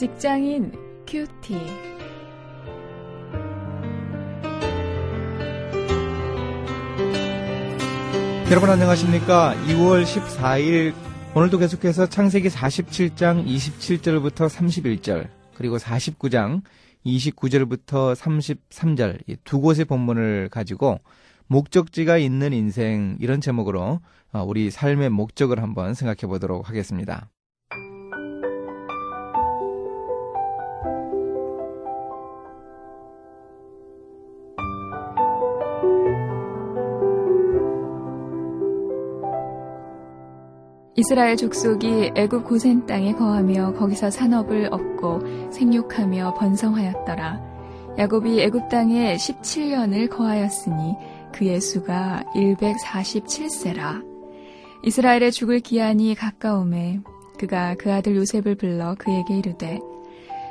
직장인 큐티. 여러분 안녕하십니까? 2월 14일 오늘도 계속해서 창세기 47장 27절부터 31절 그리고 49장 29절부터 33절 이두 곳의 본문을 가지고 목적지가 있는 인생 이런 제목으로 어, 우리 삶의 목적을 한번 생각해 보도록 하겠습니다. 이스라엘 족속이 애굽 고센 땅에 거하며 거기서 산업을 얻고 생육하며 번성하였더라. 야곱이 애굽 땅에 17년을 거하였으니 그의 수가 147세라. 이스라엘의 죽을 기한이 가까움에 그가 그 아들 요셉을 불러 그에게 이르되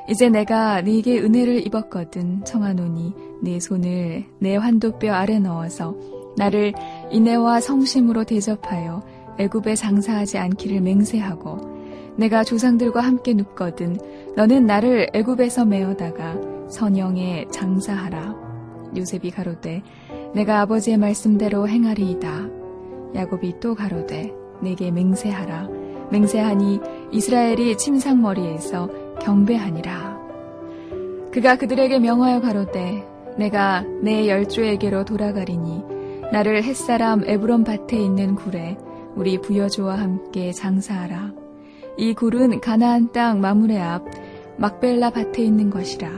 이제 내가 네게 은혜를 입었거든 청하노니 네 손을 내 환도뼈 아래 넣어서 나를 인애와 성심으로 대접하여 애굽에 장사하지 않기를 맹세하고 내가 조상들과 함께 눕거든 너는 나를 애굽에서 메어다가 선영에 장사하라. 요셉이 가로되 내가 아버지의 말씀대로 행하리이다. 야곱이 또 가로되 내게 맹세하라. 맹세하니 이스라엘이 침상머리에서 경배하니라. 그가 그들에게 명하여 가로되 내가 내 열조에게로 돌아가리니 나를 햇사람 에브론 밭에 있는 굴에 우리 부여조와 함께 장사하라. 이 굴은 가나안 땅 마무레 앞 막벨라 밭에 있는 것이라.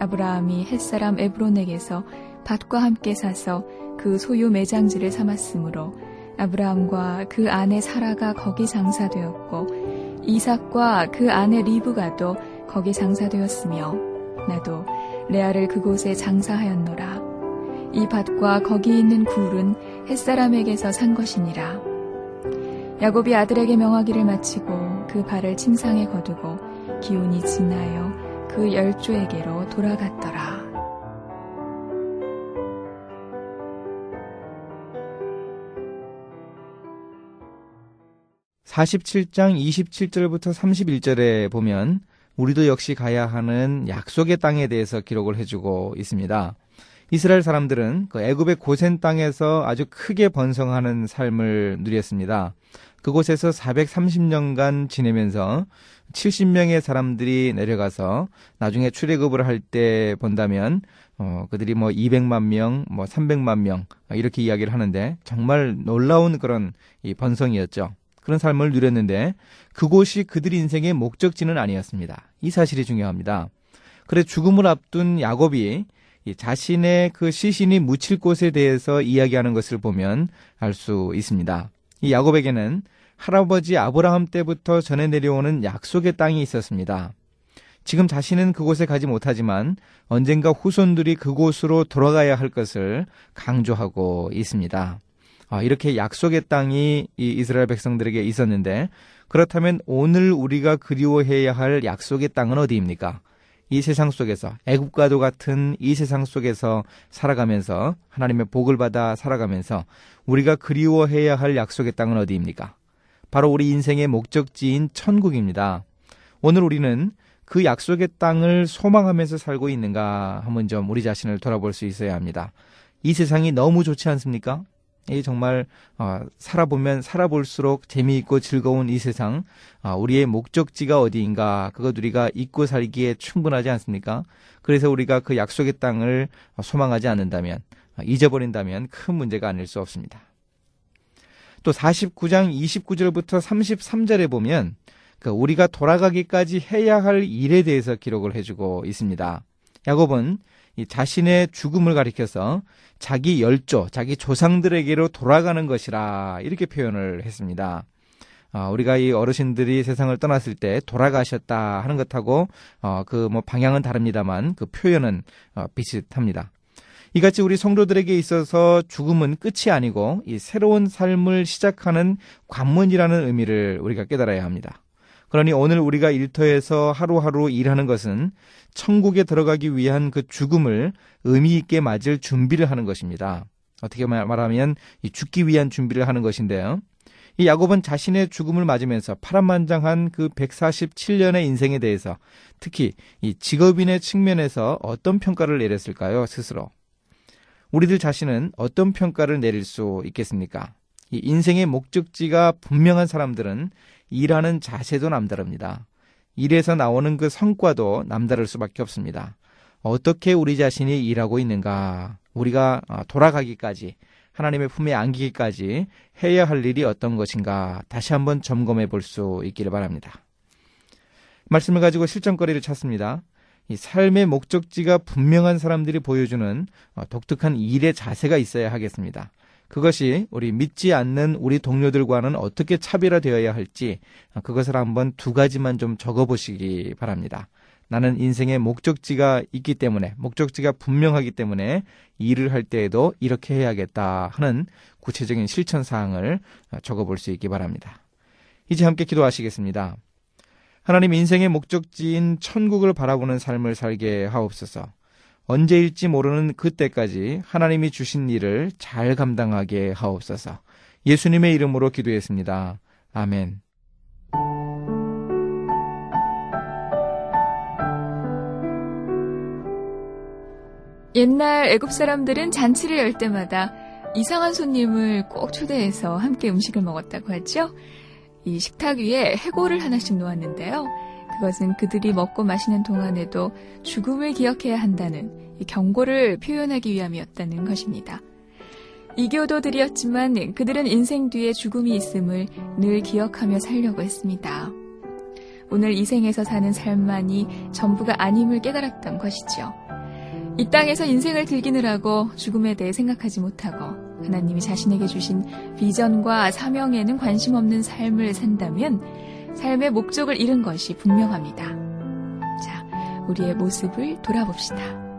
아브라함이 햇사람 에브론에게서 밭과 함께 사서 그 소유 매장지를 삼았으므로 아브라함과 그 아내 사라가 거기 장사되었고 이삭과 그 아내 리브가도 거기 장사되었으며 나도 레아를 그곳에 장사하였노라. 이 밭과 거기 있는 굴은 햇사람에게서 산 것이니라. 야곱이 아들에게 명하기를 마치고 그 발을 침상에 거두고 기온이 지나여 그 열조에게로 돌아갔더라. (47장 27절부터 31절에) 보면 우리도 역시 가야 하는 약속의 땅에 대해서 기록을 해주고 있습니다. 이스라엘 사람들은 그 애굽의 고센 땅에서 아주 크게 번성하는 삶을 누렸습니다. 그곳에서 430년간 지내면서 70명의 사람들이 내려가서 나중에 출애굽을 할 때 본다면 어 그들이 뭐 200만 명, 뭐 300만 명 이렇게 이야기를 하는데 정말 놀라운 그런 이 번성이었죠. 그런 삶을 누렸는데 그곳이 그들 인생의 목적지는 아니었습니다. 이 사실이 중요합니다. 그래 죽음을 앞둔 야곱이 자신의 그 시신이 묻힐 곳에 대해서 이야기하는 것을 보면 알 수 있습니다. 이 야곱에게는 할아버지 아브라함 때부터 전해 내려오는 약속의 땅이 있었습니다. 지금 자신은 그곳에 가지 못하지만 언젠가 후손들이 그곳으로 돌아가야 할 것을 강조하고 있습니다. 아, 이렇게 약속의 땅이 이 이스라엘 백성들에게 있었는데 그렇다면 오늘 우리가 그리워해야 할 약속의 땅은 어디입니까? 이 세상 속에서 애국과도 같은 이 세상 속에서 살아가면서 하나님의 복을 받아 살아가면서 우리가 그리워해야 할 약속의 땅은 어디입니까? 바로 우리 인생의 목적지인 천국입니다. 오늘 우리는 그 약속의 땅을 소망하면서 살고 있는가 한번 좀 우리 자신을 돌아볼 수 있어야 합니다. 이 세상이 너무 좋지 않습니까? 이 정말 어, 살아보면 살아볼수록 재미있고 즐거운 이 세상 어, 우리의 목적지가 어디인가 그것 우리가 잊고 살기에 충분하지 않습니까? 그래서 우리가 그 약속의 땅을 소망하지 않는다면 어, 잊어버린다면 큰 문제가 아닐 수 없습니다. 또 49장 29절부터 33절에 보면 그 우리가 돌아가기까지 해야 할 일에 대해서 기록을 해주고 있습니다. 야곱은 이 자신의 죽음을 가리켜서 자기 열조, 자기 조상들에게로 돌아가는 것이라 이렇게 표현을 했습니다. 어, 우리가 이 어르신들이 세상을 떠났을 때 돌아가셨다 하는 것하고 어, 그뭐 방향은 다릅니다만 그 표현은 어, 비슷합니다. 이같이 우리 성도들에게 있어서 죽음은 끝이 아니고 이 새로운 삶을 시작하는 관문이라는 의미를 우리가 깨달아야 합니다. 그러니 오늘 우리가 일터에서 하루하루 일하는 것은 천국에 들어가기 위한 그 죽음을 의미 있게 맞을 준비를 하는 것입니다. 어떻게 말하면 죽기 위한 준비를 하는 것인데요. 이 야곱은 자신의 죽음을 맞으면서 파란만장한 그 147년의 인생에 대해서 특히 이 직업인의 측면에서 어떤 평가를 내렸을까요? 스스로. 우리들 자신은 어떤 평가를 내릴 수 있겠습니까? 이 인생의 목적지가 분명한 사람들은 일하는 자세도 남다릅니다. 일에서 나오는 그 성과도 남다를 수밖에 없습니다. 어떻게 우리 자신이 일하고 있는가? 우리가 아, 돌아가기까지 하나님의 품에 안기기까지 해야 할 일이 어떤 것인가 다시 한번 점검해 볼 수 있기를 바랍니다. 말씀을 가지고 실전거리를 찾습니다. 이 삶의 목적지가 분명한 사람들이 보여주는 어, 독특한 일의 자세가 있어야 하겠습니다. 그것이 우리 믿지 않는 우리 동료들과는 어떻게 차별화되어야 할지 어, 그것을 한번 두 가지만 좀 적어보시기 바랍니다. 나는 인생의 목적지가 있기 때문에 목적지가 분명하기 때문에 일을 할 때에도 이렇게 해야겠다 하는 구체적인 실천 사항을 적어볼 수 있기 바랍니다. 이제 함께 기도하시겠습니다. 하나님 인생의 목적지인 천국을 바라보는 삶을 살게 하옵소서. 언제일지 모르는 그때까지 하나님이 주신 일을 잘 감당하게 하옵소서. 예수님의 이름으로 기도했습니다. 아멘. 옛날 애굽 사람들은 잔치를 열 때마다 이상한 손님을 꼭 초대해서 함께 음식을 먹었다고 하죠. 이 식탁 위에 해골을 하나씩 놓았는데요. 그것은 그들이 먹고 마시는 동안에도 죽음을 기억해야 한다는 경고를 표현하기 위함이었다는 것입니다. 이교도들이었지만 그들은 인생 뒤에 죽음이 있음을 늘 기억하며 살려고 했습니다. 오늘 이 생에서 사는 삶만이 전부가 아님을 깨달았던 것이죠. 이 땅에서 인생을 즐기느라고 죽음에 대해 생각하지 못하고 하나님이 자신에게 주신 비전과 사명에는 관심 없는 삶을 산다면 삶의 목적을 잃은 것이 분명합니다. 자, 우리의 모습을 돌아봅시다.